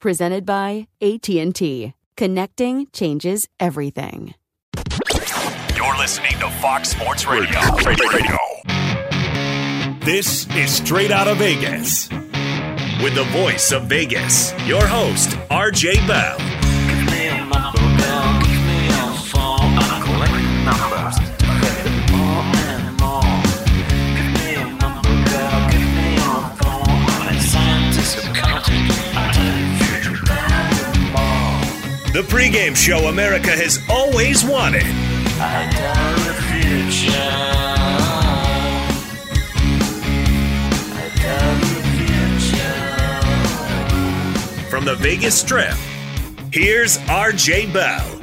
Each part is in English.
Presented by AT&T. Connecting changes everything. You're listening to Fox Sports Radio. Radio. This is Straight Out of Vegas. With the voice of Vegas, your host, RJ Bell. The pregame show America has always wanted. From the Vegas Strip, here's RJ Bell.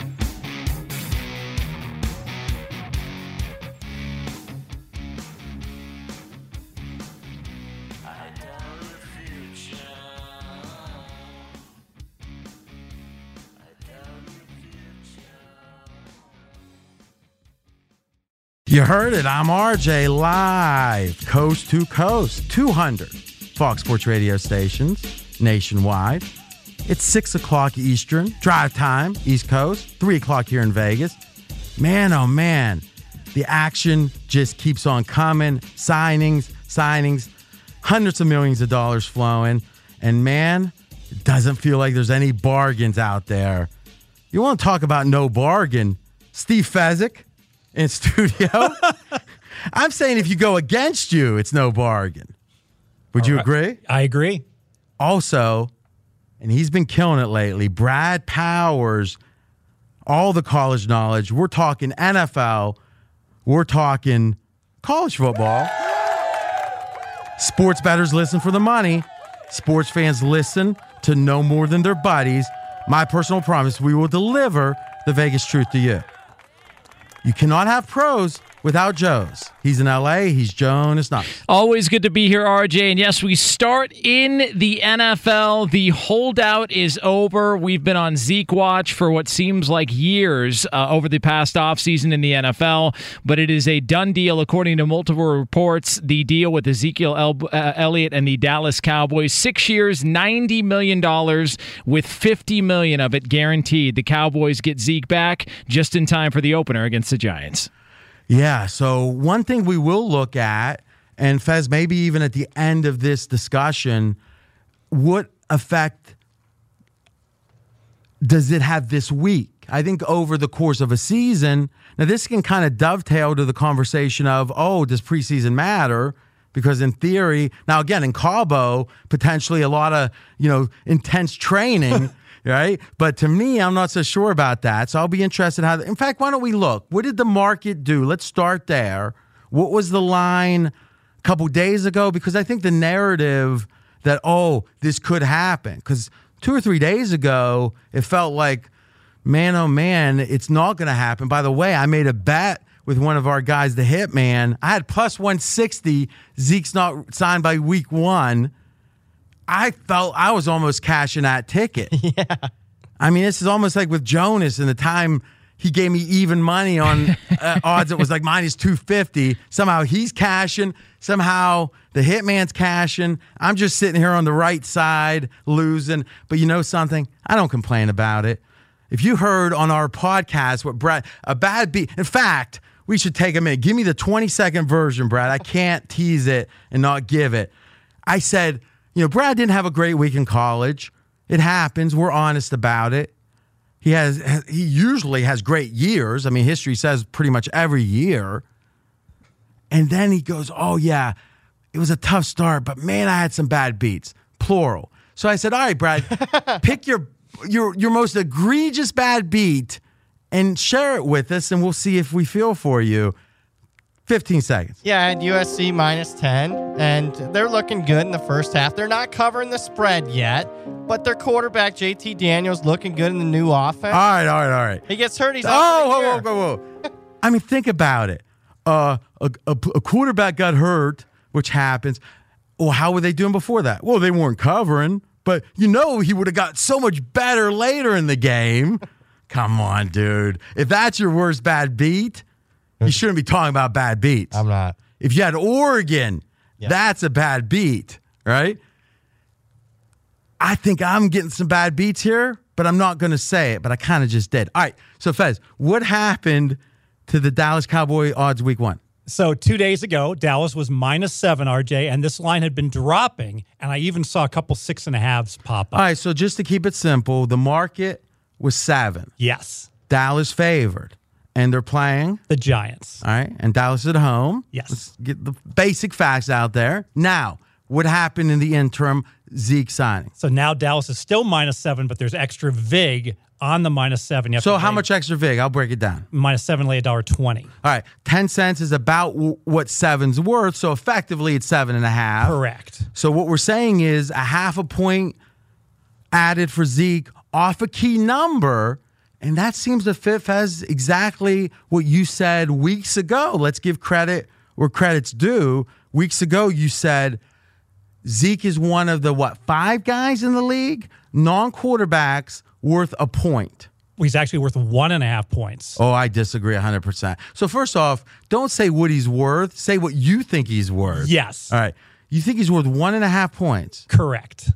You heard it. I'm RJ live, coast to coast, 200 Fox Sports radio stations nationwide. It's 6 o'clock Eastern, drive time, East Coast, 3 o'clock here in Vegas. Man, oh man, the action just keeps on coming. Signings, signings, hundreds of millions of dollars flowing. And man, it doesn't feel like there's any bargains out there. You want to talk about no bargain? Steve Fezzik in studio. I'm saying if you go against you, it's no bargain. Would you agree? I agree. Also, and he's been killing it lately, Brad Powers, all the college knowledge. We're talking NFL, we're talking college football. Sports bettors listen for the money. Sports fans listen to no more than their buddies. My personal promise we will deliver the Vegas truth to you. You cannot have pros without Joe's. He's in LA. He's Joan. It's not. Always good to be here, RJ. And yes, we start in the NFL. The holdout is over. We've been on Zeke watch for what seems like years uh, over the past offseason in the NFL, but it is a done deal according to multiple reports. The deal with Ezekiel El- uh, Elliott and the Dallas Cowboys, six years, $90 million with 50 million of it guaranteed. The Cowboys get Zeke back just in time for the opener against the Giants. Yeah. So one thing we will look at, and Fez, maybe even at the end of this discussion, what effect does it have this week? I think over the course of a season, now this can kind of dovetail to the conversation of, oh, does preseason matter? Because in theory, now again, in Cabo, potentially a lot of, you know, intense training, right? But to me, I'm not so sure about that. So I'll be interested how, in fact, why don't we look? What did the market do? Let's start there. What was the line a couple days ago? Because I think the narrative that, oh, this could happen, because two or three days ago, it felt like, man, oh man, it's not going to happen. By the way, I made a bet with one of our guys, the Hitman. I had plus 160. Zeke's not signed by week one. I felt I was almost cashing that ticket. Yeah. I mean, this is almost like with Jonas and the time he gave me even money on uh, odds It was like minus 250. Somehow he's cashing. Somehow the hitman's cashing. I'm just sitting here on the right side losing. But you know something? I don't complain about it. If you heard on our podcast what Brad, a bad beat, in fact, we should take a minute. Give me the 20 second version, Brad. I can't tease it and not give it. I said, you know, Brad didn't have a great week in college. It happens. We're honest about it. He has he usually has great years. I mean, history says pretty much every year. And then he goes, "Oh yeah, it was a tough start, but man, I had some bad beats." Plural. So I said, "All right, Brad, pick your your your most egregious bad beat and share it with us and we'll see if we feel for you." 15 seconds. Yeah, and USC minus 10, and they're looking good in the first half. They're not covering the spread yet, but their quarterback, JT Daniels, looking good in the new offense. All right, all right, all right. He gets hurt. He's oh, whoa, whoa, whoa, whoa. I mean, think about it. Uh, a, a, a quarterback got hurt, which happens. Well, how were they doing before that? Well, they weren't covering, but you know he would have got so much better later in the game. Come on, dude. If that's your worst bad beat, you shouldn't be talking about bad beats. I'm not. If you had Oregon, that's a bad beat, right? I think I'm getting some bad beats here, but I'm not going to say it, but I kind of just did. All right. So, Fez, what happened to the Dallas Cowboy odds week one? So two days ago, Dallas was minus seven, RJ, and this line had been dropping, and I even saw a couple six and a halves pop up. All right. So, just to keep it simple, the market was seven. Yes. Dallas favored, and they're playing the Giants. All right. And Dallas at home. Yes. Let's get the basic facts out there. Now, what happened in the interim? Zeke signing. So now Dallas is still minus seven, but there's extra VIG on the minus seven. So, how much extra VIG? I'll break it down. Minus seven, lay a dollar twenty. All right, ten cents is about w- what seven's worth, so effectively it's seven and a half. Correct. So what we're saying is a half a point added for Zeke off a key number, and that seems to fit as exactly what you said weeks ago. Let's give credit where credit's due. Weeks ago, you said Zeke is one of the what five guys in the league, non-quarterbacks worth a point. He's actually worth one and a half points. Oh, I disagree 100%. So, first off, don't say what he's worth. Say what you think he's worth. Yes. All right. You think he's worth one and a half points. Correct.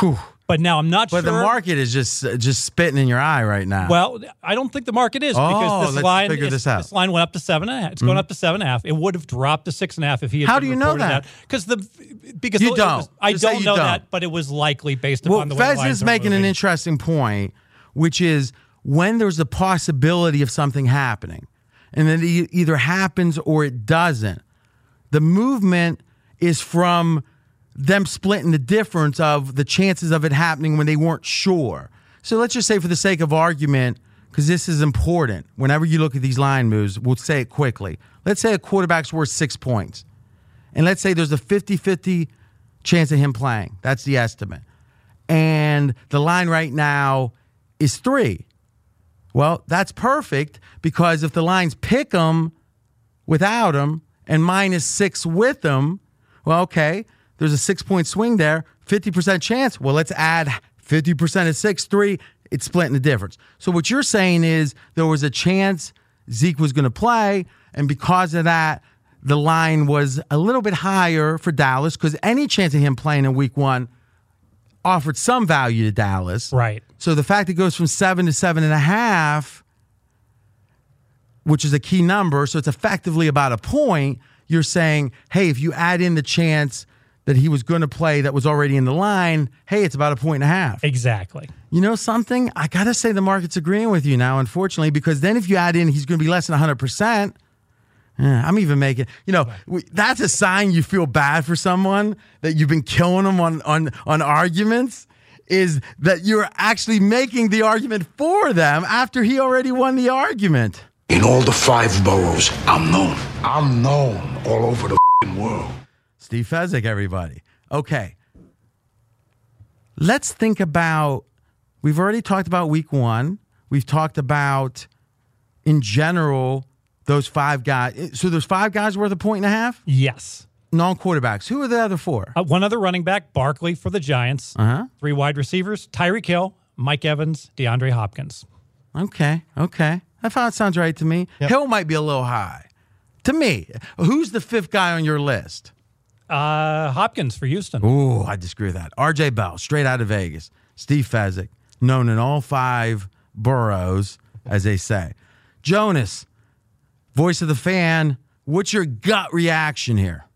Whew. But now I'm not But sure. But the market is just just spitting in your eye right now. Well, I don't think the market is Oh, because this line figure this out. This line went up to seven and a half. It's going Mhm. up to seven and a half. It would have dropped to six and a half if he had How do you know that? Because the because You it don't. was- I Just don't know don't. that, but it was likely based well, the way the Fez lines is making an interesting point, which is when there's a possibility of something happening, and then it either happens or it doesn't. The movement is from them splitting the difference of the chances of it happening when they weren't sure. So let's just say, for the sake of argument, because this is important, whenever you look at these line moves, we'll say it quickly. Let's say a quarterback's worth six points. And let's say there's a 50 50 chance of him playing. That's the estimate. And the line right now is three. Well, that's perfect because if the lines pick him without him and minus six with him, well, okay, there's a six point swing there, 50% chance. Well, let's add 50% of six, three. It's splitting the difference. So, what you're saying is there was a chance Zeke was going to play. And because of that, the line was a little bit higher for Dallas because any chance of him playing in week one offered some value to Dallas. Right. So the fact it goes from seven to seven and a half, which is a key number, so it's effectively about a point, you're saying, hey, if you add in the chance that he was going to play that was already in the line, hey, it's about a point and a half. Exactly. You know something? I got to say the market's agreeing with you now, unfortunately, because then if you add in he's going to be less than 100%, yeah, I'm even making, you know, we, that's a sign you feel bad for someone that you've been killing them on, on, on arguments is that you're actually making the argument for them after he already won the argument. In all the five boroughs, I'm known. I'm known all over the fing world. Steve Fezzik, everybody. Okay. Let's think about, we've already talked about week one. We've talked about, in general, those five guys. So there's five guys worth a point and a half? Yes. Non quarterbacks. Who are the other four? Uh, one other running back, Barkley for the Giants. Uh-huh. Three wide receivers, Tyreek Hill, Mike Evans, DeAndre Hopkins. Okay. Okay. That thought sounds right to me. Yep. Hill might be a little high. To me, who's the fifth guy on your list? Uh, Hopkins for Houston. Ooh, I disagree with that. RJ Bell, straight out of Vegas. Steve Fezzik, known in all five boroughs, as they say. Jonas, voice of the fan, what's your gut reaction here?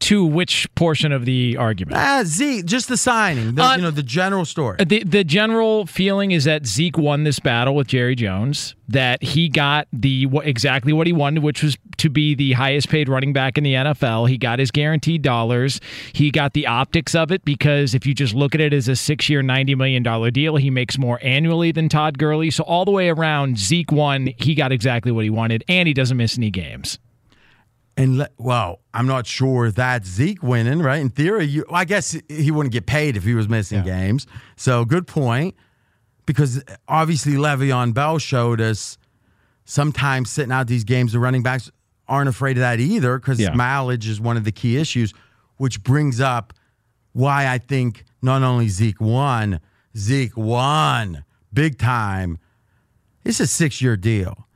To which portion of the argument? Ah, Zeke, just the signing, the, Uh, you know, the general story. The the general feeling is that Zeke won this battle with Jerry Jones. That he got the exactly what he wanted, which was to be the highest paid running back in the NFL. He got his guaranteed dollars. He got the optics of it because if you just look at it as a six year, ninety million dollar deal, he makes more annually than Todd Gurley. So all the way around, Zeke won. He got exactly what he wanted, and he doesn't miss any games. And le- well, I'm not sure that Zeke winning, right? In theory, you, well, I guess he wouldn't get paid if he was missing games. So good point, because obviously Le'Veon Bell showed us sometimes sitting out these games, the running backs aren't afraid of that either, because Yeah. mileage is one of the key issues, which brings up why I think not only Zeke won, Zeke won big time. It's a six year deal.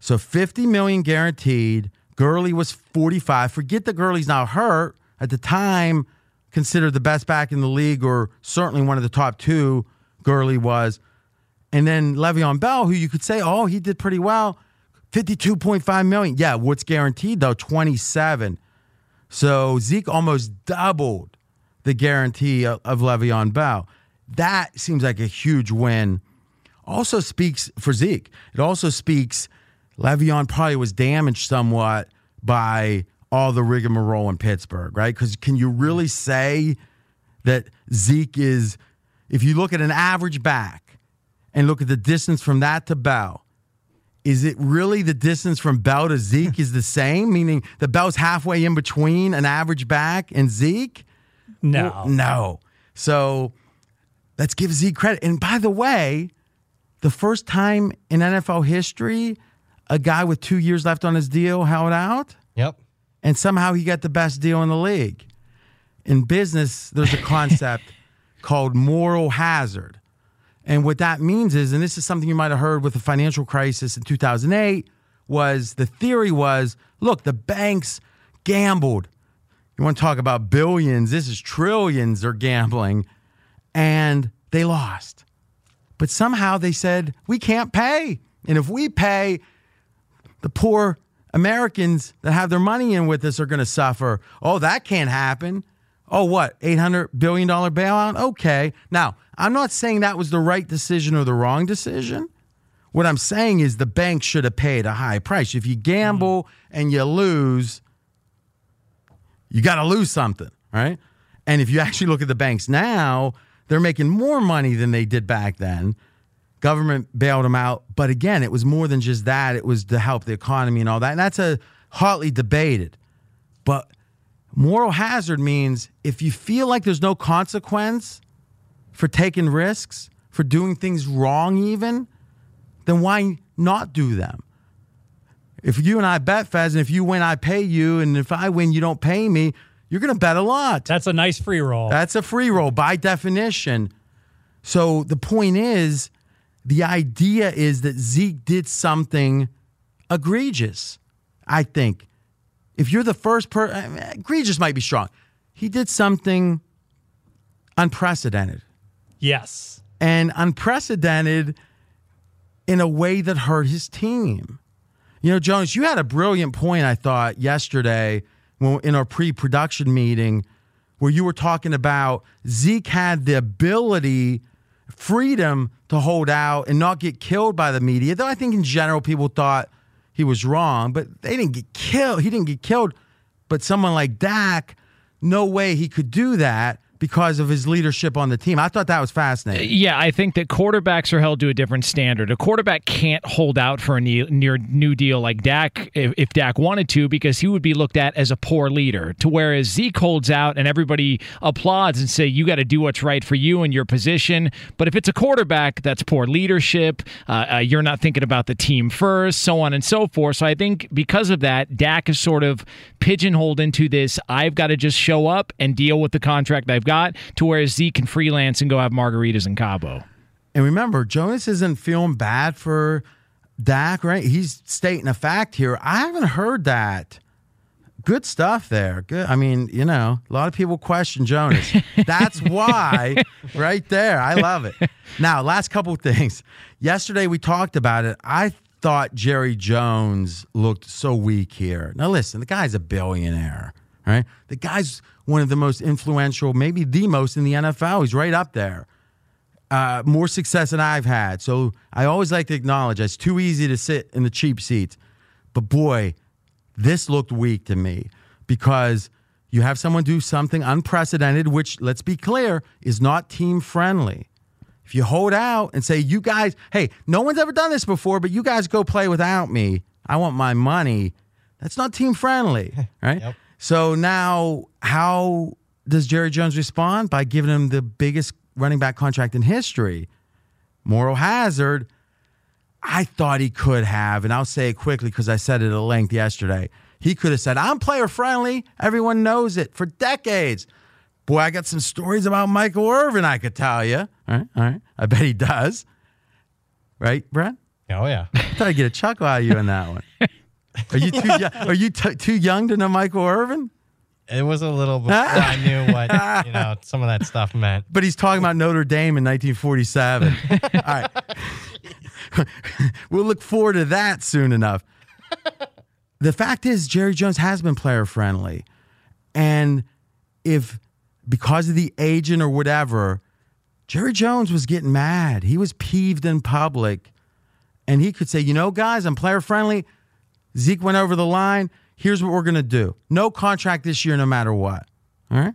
So 50 million guaranteed. Gurley was 45. Forget that Gurley's now hurt. At the time, considered the best back in the league, or certainly one of the top two. Gurley was. And then Le'Veon Bell, who you could say, oh, he did pretty well. 52.5 million. Yeah, what's guaranteed though? 27. So Zeke almost doubled the guarantee of, Le'Veon Bell. That seems like a huge win. Also speaks for Zeke. It also speaks Le'Veon probably was damaged somewhat by all the rigmarole in Pittsburgh, right? Because can you really say that Zeke is, if you look at an average back and look at the distance from that to Bell, is it really the distance from Bell to Zeke is the same? Meaning the Bell's halfway in between an average back and Zeke? No. Well, no. So let's give Zeke credit. And by the way, the first time in NFL history, a guy with two years left on his deal held out. Yep. And somehow he got the best deal in the league. In business, there's a concept called moral hazard. And what that means is, and this is something you might have heard with the financial crisis in 2008, was the theory was look, the banks gambled. You want to talk about billions? This is trillions they're gambling, and they lost. But somehow they said, we can't pay. And if we pay, the poor Americans that have their money in with us are going to suffer. Oh, that can't happen. Oh, what? $800 billion bailout? Okay. Now, I'm not saying that was the right decision or the wrong decision. What I'm saying is the bank should have paid a high price. If you gamble mm. and you lose, you got to lose something, right? And if you actually look at the banks now, they're making more money than they did back then. Government bailed them out. But again, it was more than just that. It was to help the economy and all that. And that's a hotly debated. But moral hazard means if you feel like there's no consequence for taking risks, for doing things wrong, even, then why not do them? If you and I bet, Fez, and if you win, I pay you, and if I win, you don't pay me, you're going to bet a lot. That's a nice free roll. That's a free roll by definition. So the point is, the idea is that Zeke did something egregious. I think. If you're the first person, eh, egregious might be strong. He did something unprecedented Yes. and unprecedented in a way that hurt his team. You know, Jonas, you had a brilliant point, I thought, yesterday when, in our pre production meeting where you were talking about Zeke had the ability, freedom to hold out and not get killed by the media. Though I think in general people thought he was wrong, but they didn't get killed. He didn't get killed. But someone like Dak, no way he could do that because of his leadership on the team. I thought that was fascinating. Yeah, I think that quarterbacks are held to a different standard. A quarterback can't hold out for a ne- near new deal like Dak if, if Dak wanted to because he would be looked at as a poor leader. To whereas Zeke holds out and everybody applauds and say you got to do what's right for you and your position. But if it's a quarterback, that's poor leadership. Uh, uh, you're not thinking about the team first, so on and so forth. So I think because of that, Dak is sort of pigeonholed into this. I've got to just show up and deal with the contract I've got. To where Zeke can freelance and go have margaritas in Cabo. And remember, Jonas isn't feeling bad for Dak, right? He's stating a fact here. I haven't heard that. Good stuff there. Good. I mean, you know, a lot of people question Jonas. That's why, right there. I love it. Now, last couple of things. Yesterday we talked about it. I thought Jerry Jones looked so weak here. Now, listen, the guy's a billionaire, right? The guy's one of the most influential, maybe the most in the NFL. He's right up there. Uh, more success than I've had. So I always like to acknowledge it's too easy to sit in the cheap seats. But boy, this looked weak to me because you have someone do something unprecedented, which, let's be clear, is not team friendly. If you hold out and say, you guys, hey, no one's ever done this before, but you guys go play without me. I want my money. That's not team friendly, right? Yep. So now, how does Jerry Jones respond? By giving him the biggest running back contract in history. Moral hazard. I thought he could have, and I'll say it quickly because I said it at length yesterday. He could have said, I'm player friendly. Everyone knows it for decades. Boy, I got some stories about Michael Irvin I could tell you. All right, all right. I bet he does. Right, Brent? Oh, yeah. I thought I'd get a chuckle out of you on that one. Are you too young? Are you t- too young to know Michael Irvin? It was a little before I knew what you know some of that stuff meant. But he's talking about Notre Dame in 1947. All right, we'll look forward to that soon enough. The fact is, Jerry Jones has been player friendly, and if because of the agent or whatever, Jerry Jones was getting mad. He was peeved in public, and he could say, "You know, guys, I'm player friendly." Zeke went over the line. Here's what we're going to do no contract this year, no matter what. All right.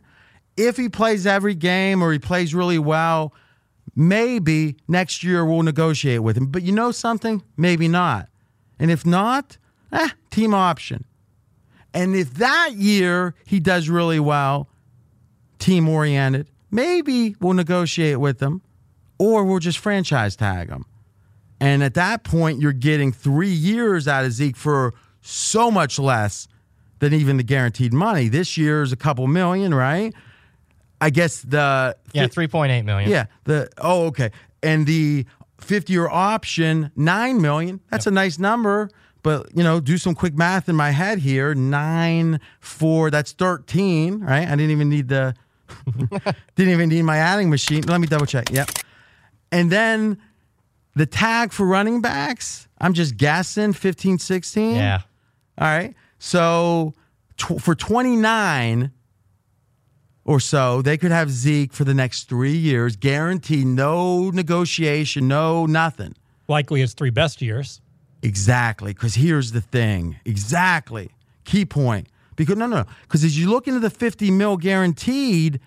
If he plays every game or he plays really well, maybe next year we'll negotiate with him. But you know something? Maybe not. And if not, eh, team option. And if that year he does really well, team oriented, maybe we'll negotiate with him or we'll just franchise tag him. And at that point, you're getting three years out of Zeke for so much less than even the guaranteed money. This year is a couple million, right? I guess the yeah, three point eight million. Yeah, the oh okay, and the fifty year option nine million. That's yep. a nice number, but you know, do some quick math in my head here. Nine four, that's thirteen, right? I didn't even need the didn't even need my adding machine. Let me double check. Yep, and then the tag for running backs, I'm just guessing 15, 16. Yeah. All right. So tw- for 29 or so, they could have Zeke for the next three years, guaranteed no negotiation, no nothing. Likely his three best years. Exactly. Because here's the thing. Exactly. Key point. Because no, no, because as you look into the 50 mil guaranteed,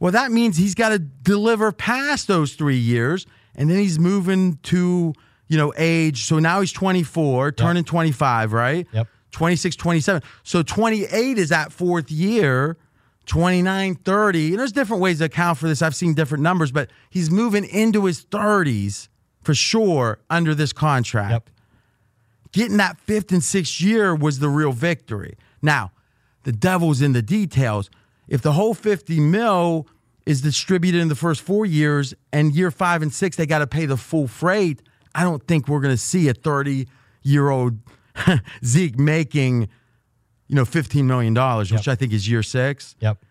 well, that means he's got to deliver past those three years and then he's moving to you know age. So now he's 24, turning yep. 25, right? Yep. 26, 27. So 28 is that fourth year. 29, 30. And there's different ways to account for this. I've seen different numbers, but he's moving into his 30s for sure under this contract. Yep. Getting that fifth and sixth year was the real victory. Now, the devil's in the details. If the whole 50 mil is distributed in the first four years, and year five and six, they got to pay the full freight. I don't think we're going to see a 30 year old Zeke making, you know, $15 million, which yep. I think is year six. Yep.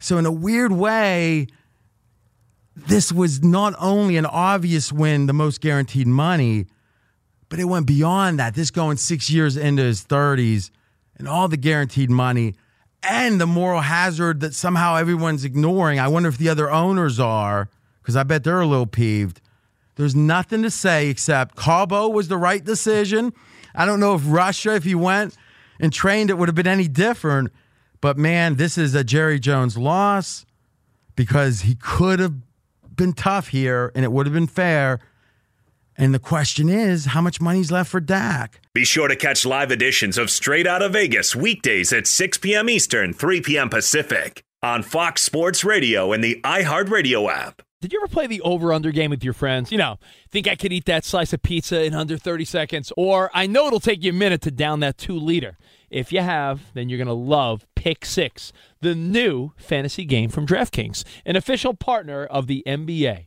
So, in a weird way, this was not only an obvious win, the most guaranteed money, but it went beyond that. This going six years into his 30s and all the guaranteed money and the moral hazard that somehow everyone's ignoring. I wonder if the other owners are, because I bet they're a little peeved. There's nothing to say except Cabo was the right decision. I don't know if Russia, if he went and trained, it would have been any different. But man, this is a Jerry Jones loss because he could have been tough here and it would have been fair. And the question is, how much money's left for Dak? Be sure to catch live editions of Straight Outta Vegas weekdays at 6 p.m. Eastern, 3 p.m. Pacific on Fox Sports Radio and the iHeartRadio app. Did you ever play the over under game with your friends? You know, think I could eat that slice of pizza in under 30 seconds? Or I know it'll take you a minute to down that two liter. If you have, then you're going to love Pick Six, the new fantasy game from DraftKings, an official partner of the NBA.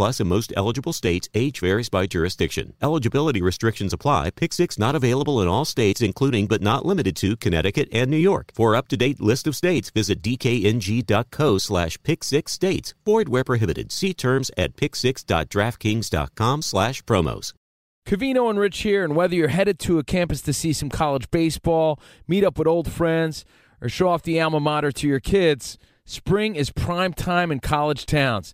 in most eligible states. Age varies by jurisdiction. Eligibility restrictions apply. Pick 6 not available in all states, including but not limited to Connecticut and New York. For up to date list of states, visit dkng.co slash pick 6 states. Void where prohibited. See terms at pick6.draftkings.com slash promos. Cavino and Rich here, and whether you're headed to a campus to see some college baseball, meet up with old friends, or show off the alma mater to your kids, spring is prime time in college towns.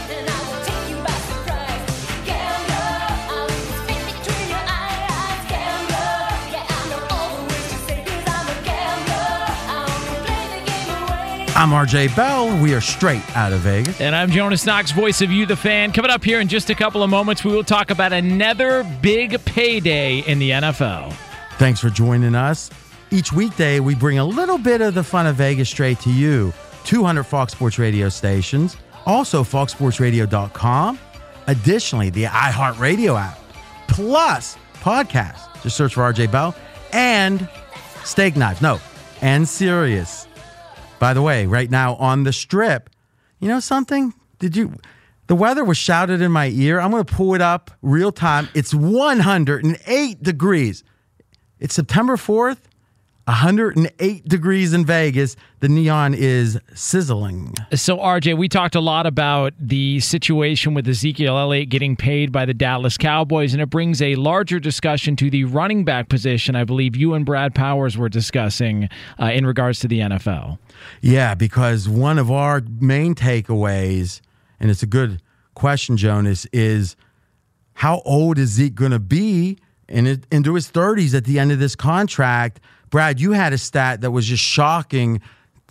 I'm RJ Bell. We are straight out of Vegas. And I'm Jonas Knox, voice of You, the fan. Coming up here in just a couple of moments, we will talk about another big payday in the NFL. Thanks for joining us. Each weekday, we bring a little bit of the fun of Vegas straight to you. 200 Fox Sports radio stations, also foxsportsradio.com. Additionally, the iHeartRadio app, plus podcast. Just search for RJ Bell and Steak Knives. No, and Sirius. By the way, right now on the strip, you know something? Did you? The weather was shouted in my ear. I'm going to pull it up real time. It's 108 degrees. It's September 4th, 108 degrees in Vegas. The neon is sizzling. So, RJ, we talked a lot about the situation with Ezekiel Elliott getting paid by the Dallas Cowboys, and it brings a larger discussion to the running back position. I believe you and Brad Powers were discussing uh, in regards to the NFL. Yeah, because one of our main takeaways, and it's a good question, Jonas, is how old is Zeke going to be in into his 30s at the end of this contract? Brad, you had a stat that was just shocking,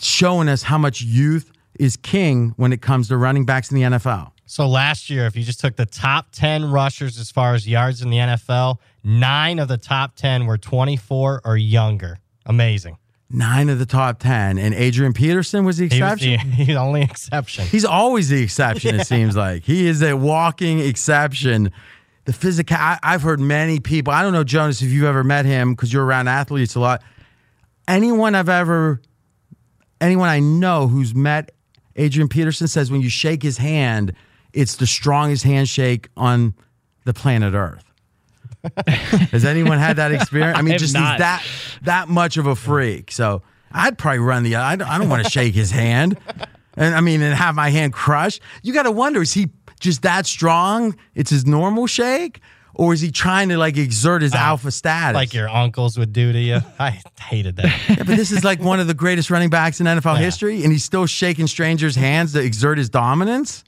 showing us how much youth is king when it comes to running backs in the NFL. So last year, if you just took the top 10 rushers as far as yards in the NFL, nine of the top 10 were 24 or younger. Amazing. Nine of the top 10. And Adrian Peterson was the He was exception. the, the only exception. He's always the exception, Yeah. it seems like. He is a walking exception. The physical, I, I've heard many people, I don't know, Jonas, if you've ever met him because you're around athletes a lot. Anyone I've ever, anyone I know who's met Adrian Peterson says when you shake his hand, it's the strongest handshake on the planet Earth. Has anyone had that experience? I I mean, have just not. he's that that much of a freak. So I'd probably run the. I don't, I don't want to shake his hand, and I mean, and have my hand crushed. You got to wonder: is he just that strong? It's his normal shake, or is he trying to like exert his ah, alpha status? like your uncles would do to you. I hated that. Yeah, but this is like one of the greatest running backs in NFL history, and he's still shaking strangers' hands to exert his dominance.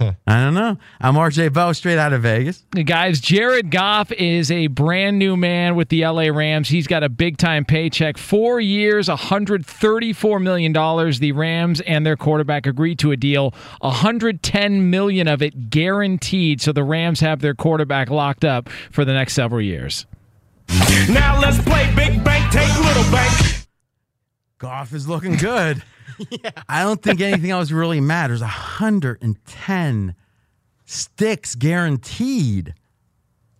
I don't know. I'm RJ Bell, straight out of Vegas. Guys, Jared Goff is a brand new man with the LA Rams. He's got a big time paycheck. Four years, $134 million. The Rams and their quarterback agreed to a deal, 110 million of it guaranteed. So the Rams have their quarterback locked up for the next several years. Now let's play big bank, take little bank. Goff is looking good. I don't think anything else really matters. 110 sticks guaranteed.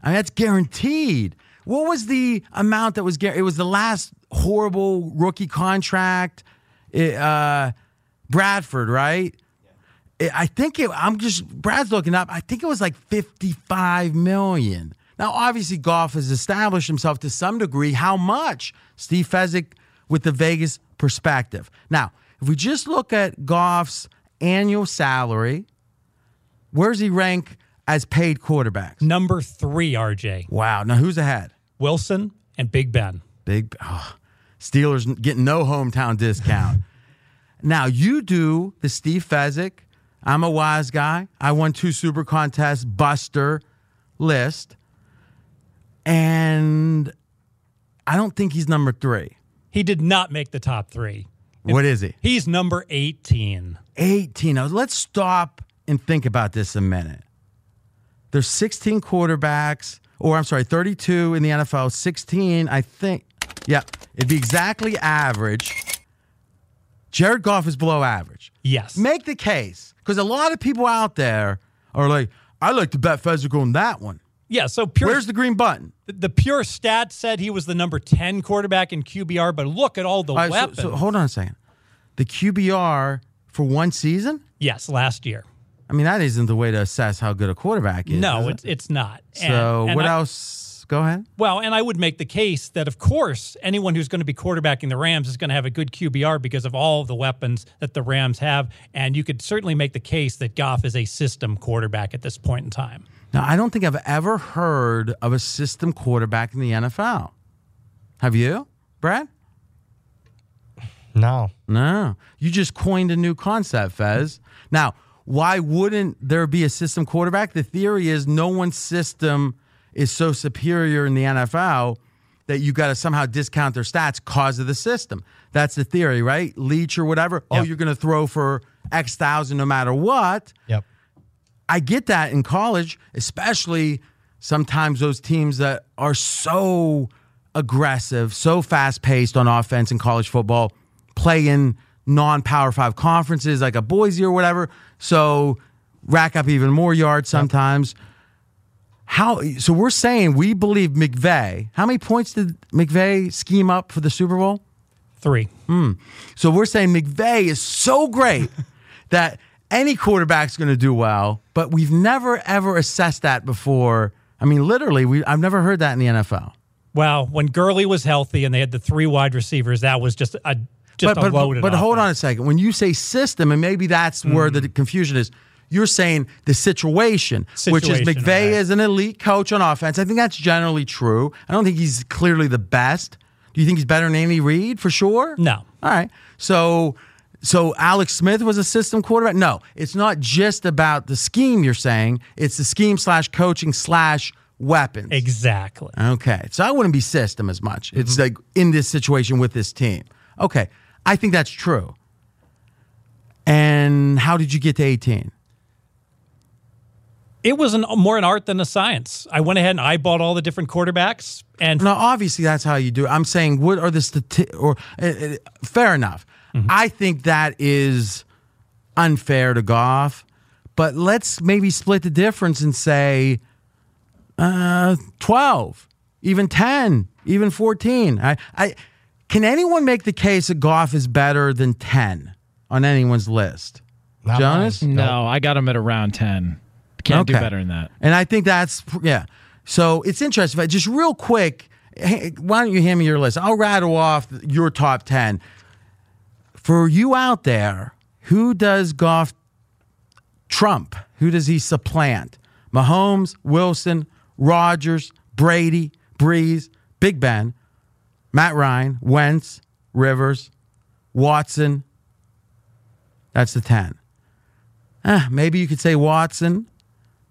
I mean, that's guaranteed. What was the amount that was guaranteed? It was the last horrible rookie contract. It, uh, Bradford, right? It- I think it, I'm just, Brad's looking up. I think it was like 55 million. Now, obviously, Goff has established himself to some degree. How much? Steve Fezzik with the Vegas perspective. Now, if we just look at Goff's annual salary, where's he rank as paid quarterbacks? Number three, RJ. Wow. Now, who's ahead? Wilson and Big Ben. Big oh, Steelers getting no hometown discount. now you do the Steve Fezzik. I'm a wise guy. I won two super contests, Buster list, and I don't think he's number three. He did not make the top three. What is he? He's number 18. 18. Now let's stop and think about this a minute. There's 16 quarterbacks, or I'm sorry, 32 in the NFL. 16, I think. Yeah, it'd be exactly average. Jared Goff is below average. Yes. Make the case, because a lot of people out there are like, I like to bet Fezzik on that one. Yeah, so pure, Where's the green button? the, the pure stat said he was the number 10 quarterback in QBR, but look at all the All right, weapons. so hold on a second. The QBR for one season? yes, last year. I mean, that isn't the way to assess how good a quarterback is. no, is it? it's it's not. So And- what I- else? Go ahead. Well, and I would make the case that, of course, anyone who's going to be quarterbacking the Rams is going to have a good QBR because of all the weapons that the Rams have. And you could certainly make the case that Goff is a system quarterback at this point in time. Now, I don't think I've ever heard of a system quarterback in the NFL. Have you, Brad? No. No. You just coined a new concept, Fez. Now, why wouldn't there be a system quarterback? The theory is no one's system is so superior in the NFL that you got to somehow discount their stats cause of the system. That's the theory, right? Leach or whatever. Oh, you're going to throw for X thousand no matter what. Yep. I get that in college, especially sometimes those teams that are so aggressive, so fast paced on offense in college football, play in non power five conferences like a Boise or whatever. So rack up even more yards sometimes. How so we're saying we believe McVay. How many points did McVay scheme up for the Super Bowl? Three. Hmm. So we're saying McVay is so great that any quarterback's going to do well, but we've never ever assessed that before. I mean, literally, we I've never heard that in the NFL. Well, when Gurley was healthy and they had the three wide receivers, that was just a just but a loaded. but hold on a second. When you say system, and maybe that's where the hmm. confusion is. You're saying the situation, which is Situation, McVay right. is an elite coach on offense. I think that's generally true. I don't think he's clearly the best. Do you think he's better than Andy Reid for sure? No. All right. So so Alex Smith was a system quarterback? No. It's not just about the scheme you're saying. It's the scheme slash coaching slash weapons. Exactly. Okay. So I wouldn't be system as much. It's like in this situation with this team. Okay. I think that's true. And how did you get to 18? It was an, more an art than a science. I went ahead and eyeballed all the different quarterbacks, and now obviously that's how you do it. I'm saying what are the stati- or uh, uh, fair enough. I think that is unfair to Goff, but let's maybe split the difference and say uh, 12, even 10, even 14. I, I can anyone make the case that Goff is better than 10 on anyone's list? Not Jonas? No, I got him at around 10. Can't do better than that. And I think that's yeah. So it's interesting. But just real quick, hey, why don't you hand me your list? I'll rattle off your top ten. For you out there, who does Goff trump? Who does he supplant? Mahomes, Wilson, Rodgers, Brady, Brees, Big Ben, Matt Ryan, Wentz, Rivers, Watson. That's the ten. Ah, maybe you could say Watson.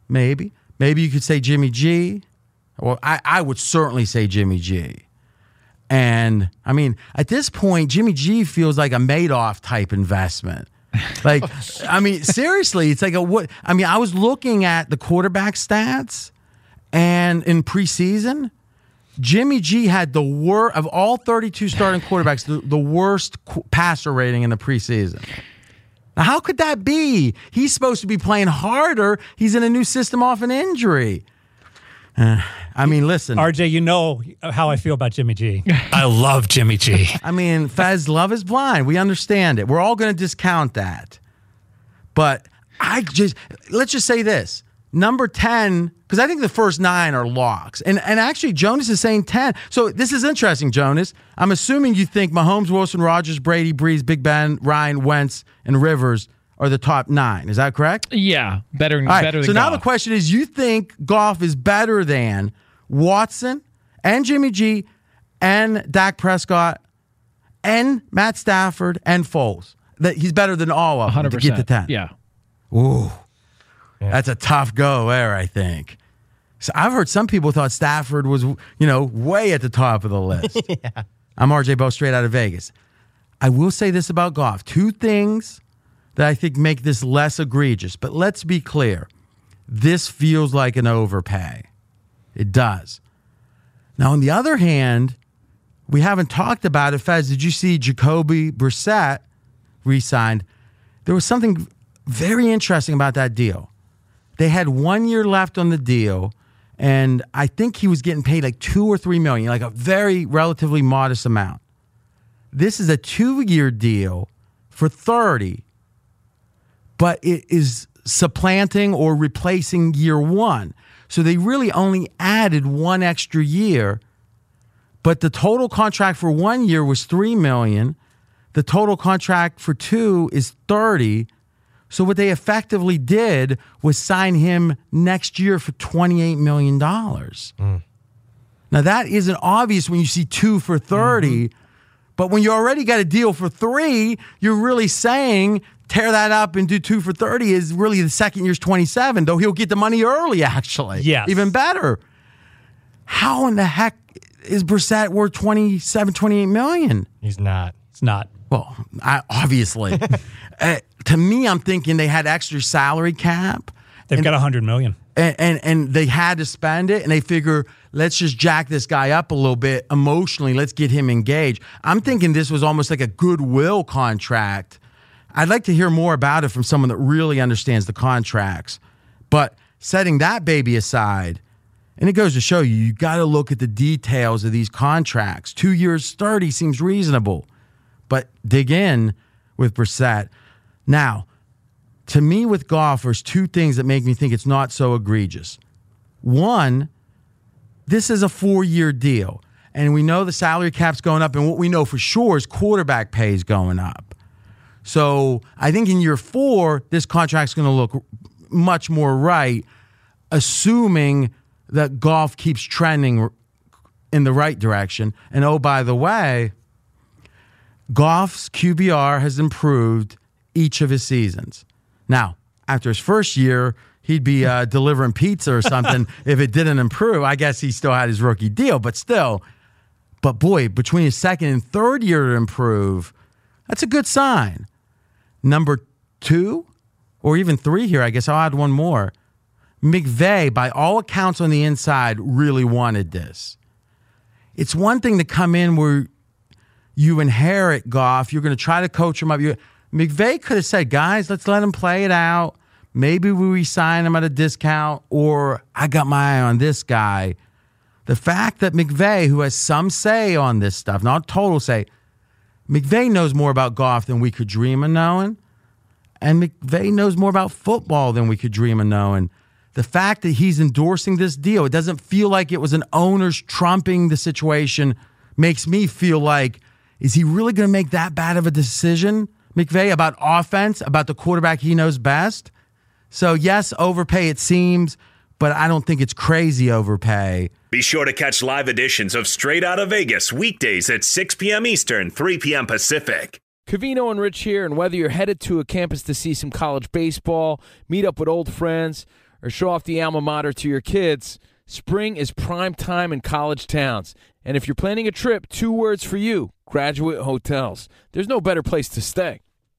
Maybe. Maybe you could say Jimmy G. Well, I, I would certainly say Jimmy G. And I mean, at this point, Jimmy G feels like a Madoff type investment. Like, oh, I mean, seriously, it's like a what? I mean, I was looking at the quarterback stats, and in preseason, Jimmy G had the worst of all 32 starting quarterbacks, the, the worst qu- passer rating in the preseason. Now, how could that be? He's supposed to be playing harder. He's in a new system off an injury. Uh, I mean, listen. RJ, you know how I feel about Jimmy G. I love Jimmy G. I mean, Fez, love is blind. We understand it. We're all going to discount that. But I just, let's just say this number 10, because I think the first nine are locks. And, and actually, Jonas is saying 10. So this is interesting, Jonas. I'm assuming you think Mahomes, Wilson, Rodgers, Brady, Brees, Big Ben, Ryan, Wentz, and Rivers are the top nine. Is that correct? Yeah, better, All right, better than so now the question is: You think Goff is better than Watson and Jimmy G and Dak Prescott and Matt Stafford and Foles? That he's better than all of them to get to ten. Yeah. Ooh, that's a tough go there. I think. So I've heard some people thought Stafford was, you know, way at the top of the list. yeah. I'm RJ Bell, straight out of Vegas. I will say this about Goff: two things that I think make this less egregious. But let's be clear: this feels like an overpay. It does. Now, on the other hand, we haven't talked about it. Fez, did you see Jacoby Brissett re-signed? There was something very interesting about that deal. They had one year left on the deal, and I think he was getting paid like two or three million, like a very relatively modest amount. This is a two-year deal for 30, but it is supplanting or replacing year one. So they really only added one extra year, but the total contract for one year was three million. The total contract for two is 30. So what they effectively did was sign him next year for $28 million. Mm. Now that isn't obvious when you see two for 30, mm-hmm. But when you already got a deal for three, you're really saying tear that up and do two for 30 is really the second year's 27, though he'll get the money early, actually. Yes. Even better. How in the heck is Brissett worth 27, 28 million? He's not. It's not. Well, I, obviously. uh, to me, I'm thinking they had extra salary cap. They've and, got a hundred million, and, and and they had to spend it, and they figure let's just jack this guy up a little bit emotionally. Let's get him engaged. I'm thinking this was almost like a goodwill contract. I'd like to hear more about it from someone that really understands the contracts. But setting that baby aside, and it goes to show you, you got to look at the details of these contracts. Two years, 30 seems reasonable, but dig in with Brissett. Now, to me, with Goff, there's two things that make me think it's not so egregious. One, this is a four year deal, and we know the salary cap's going up, and what we know for sure is quarterback pay is going up. So I think in year four, this contract's going to look much more right, assuming that Goff keeps trending in the right direction. And oh, by the way, Goff's QBR has improved each of his seasons. Now, after his first year, he'd be uh, delivering pizza or something if it didn't improve. I guess he still had his rookie deal, but still. But boy, between his second and third year to improve, that's a good sign. Number two, or even three here, I guess I'll add one more. McVay, by all accounts on the inside, really wanted this. It's one thing to come in where you inherit Goff, you're going to try to coach him up. You, McVay could have said, guys, let's let him play it out. Maybe we resign him at a discount, or I got my eye on this guy. The fact that McVay, who has some say on this stuff, not total say, McVay knows more about Goff than we could dream of knowing. And McVay knows more about football than we could dream of knowing. The fact that he's endorsing this deal, it doesn't feel like it was an owner's trumping the situation, makes me feel like, is he really going to make that bad of a decision, McVay, about offense, about the quarterback he knows best? So, yes, overpay it seems, but I don't think it's crazy overpay. Be sure to catch live editions of Straight Out of Vegas weekdays at 6 p.m. Eastern, 3 p.m. Pacific. Cavino and Rich here, and whether you're headed to a campus to see some college baseball, meet up with old friends, or show off the alma mater to your kids, spring is prime time in college towns. And if you're planning a trip, two words for you graduate hotels. There's no better place to stay.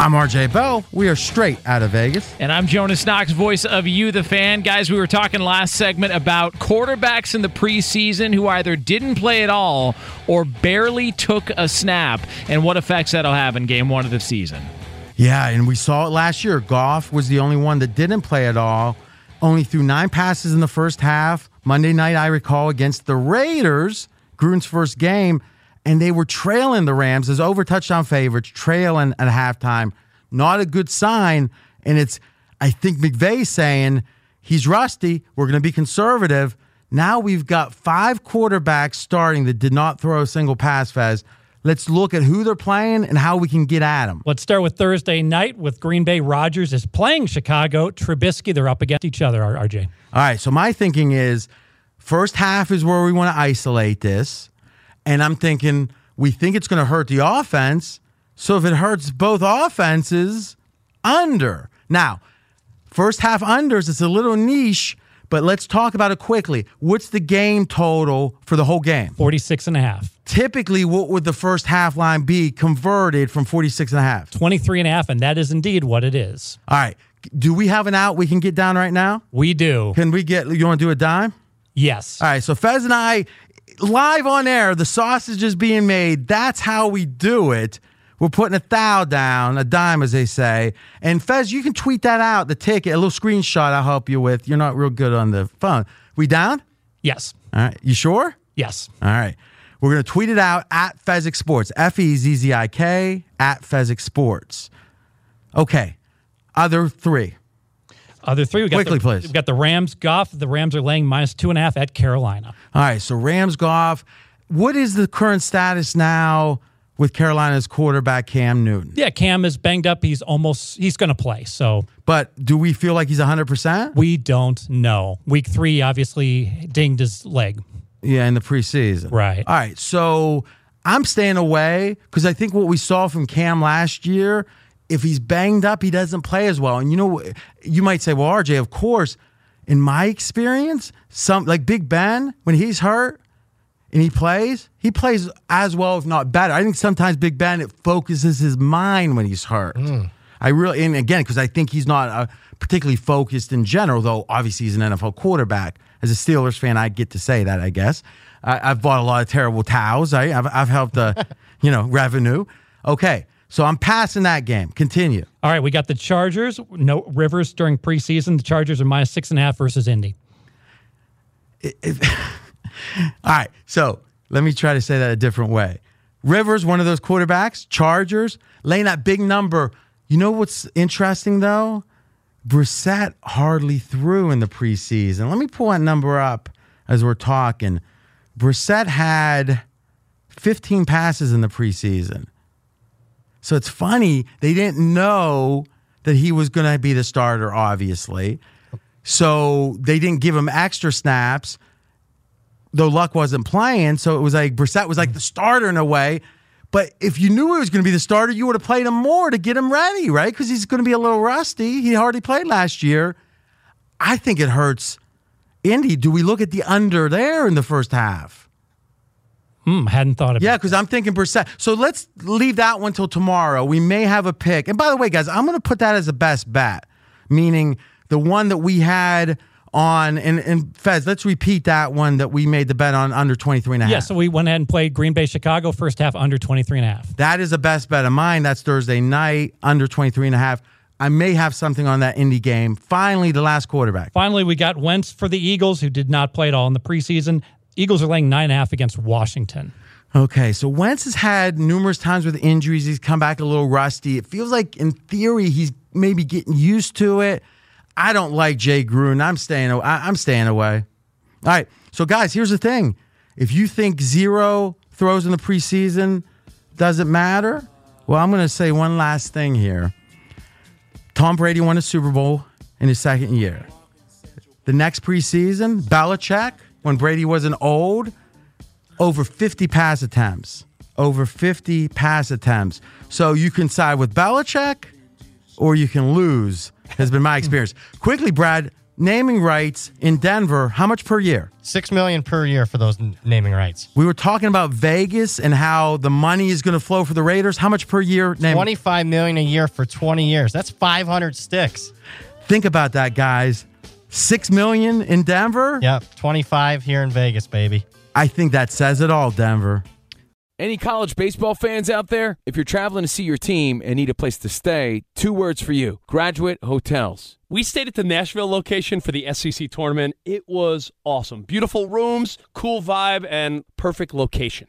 I'm RJ Bell. We are straight out of Vegas. And I'm Jonas Knox, voice of You, the fan. Guys, we were talking last segment about quarterbacks in the preseason who either didn't play at all or barely took a snap and what effects that'll have in game one of the season. Yeah, and we saw it last year. Goff was the only one that didn't play at all. Only threw nine passes in the first half. Monday night, I recall, against the Raiders, Gruden's first game and they were trailing the Rams as over touchdown favorites, trailing at halftime. Not a good sign. And it's, I think McVay saying he's rusty. We're going to be conservative. Now we've got five quarterbacks starting that did not throw a single pass, Fez. Let's look at who they're playing and how we can get at them. Let's start with Thursday night with Green Bay. Rodgers is playing Chicago. Trubisky, they're up against each other, RJ. All right. So my thinking is first half is where we want to isolate this. And I'm thinking, we think it's going to hurt the offense. So if it hurts both offenses, under. Now, first half unders, it's a little niche, but let's talk about it quickly. What's the game total for the whole game? 46 and a half. Typically, what would the first half line be converted from 46 and a half? 23 and a half, and that is indeed what it is. All right. Do we have an out we can get down right now? We do. Can we get, you want to do a dime? Yes. All right. So Fez and I, live on air, the sausage is being made. That's how we do it. We're putting a thou down, a dime, as they say. And Fez, you can tweet that out, the ticket, a little screenshot I'll help you with. You're not real good on the phone. We down? Yes. All right. You sure? Yes. All right. We're going to tweet it out at Fezzik Sports, F E Z Z I K, at Fezzik Sports. Okay. Other three. Other three. We got Quickly, the, please. We've got the Rams. Goff. The Rams are laying minus two and a half at Carolina. All right. So Rams Goff. What is the current status now with Carolina's quarterback Cam Newton? Yeah, Cam is banged up. He's almost he's going to play. So, but do we feel like he's hundred percent? We don't know. Week three, obviously, dinged his leg. Yeah, in the preseason. Right. All right. So I'm staying away because I think what we saw from Cam last year, if he's banged up, he doesn't play as well. And you know, you might say, well, RJ, of course, in my experience, some like Big Ben, when he's hurt and he plays, he plays as well, if not better. I think sometimes Big Ben, it focuses his mind when he's hurt. I really, and again, because I think he's not uh, particularly focused in general, though obviously he's an NFL quarterback. As a Steelers fan, I get to say that, I guess. I, I've bought a lot of terrible towels. I, I've, I've helped the, you know, revenue. Okay, so I'm passing that game. Continue. All right, we got the Chargers. No Rivers during preseason. The Chargers are minus six and a half versus Indy. All right, so let me try to say that a different way. Rivers, one of those quarterbacks, Chargers, laying that big number. You know what's interesting though? Brissett hardly threw in the preseason. Let me pull that number up as we're talking. Brissett had 15 passes in the preseason. So it's funny, they didn't know that he was going to be the starter, obviously. So they didn't give him extra snaps, though Luck wasn't playing. So it was like Brissett was like the starter in a way. But if you knew he was going to be the starter, you would have played him more to get him ready, right? Because he's going to be a little rusty. He hardly played last year. I think it hurts Indy. Do we look at the under there in the first half? Hmm, hadn't thought of Yeah, because I'm thinking percent. So let's leave that one till tomorrow. We may have a pick. And by the way, guys, I'm going to put that as a best bet, meaning the one that we had on, and, and Fez, let's repeat that one that we made the bet on under 23 and a half. Yeah, so we went ahead and played Green Bay, Chicago, first half under 23 and a half. That is a best bet of mine. That's Thursday night, under 23 and a half. I may have something on that indie game. Finally, the last quarterback. Finally, we got Wentz for the Eagles, who did not play at all in the preseason. Eagles are laying nine and a half against Washington. Okay, so Wentz has had numerous times with injuries. He's come back a little rusty. It feels like, in theory, he's maybe getting used to it. I don't like Jay Gruden. I'm staying. I'm staying away. All right. So, guys, here's the thing: if you think zero throws in the preseason doesn't matter, Well, I'm going to say one last thing here. Tom Brady won a Super Bowl in his second year. The next preseason, Belichick, when Brady wasn't old, over 50 pass attempts. Over 50 pass attempts. So you can side with Belichick or you can lose, has been my experience. Quickly, Brad, naming rights in Denver, how much per year? Six million per year for those n- naming rights. We were talking about Vegas and how the money is going to flow for the Raiders. How much per year? Name Twenty-five million a year for twenty years. That's five hundred sticks. Think about that, guys. Six million in Denver. Yep, twenty-five here in Vegas, baby. I think that says it all, Denver. Any college baseball fans out there? If you're traveling to see your team and need a place to stay, two words for you Graduate Hotels. We stayed at the Nashville location for the SEC tournament. It was awesome. Beautiful rooms, cool vibe, and perfect location.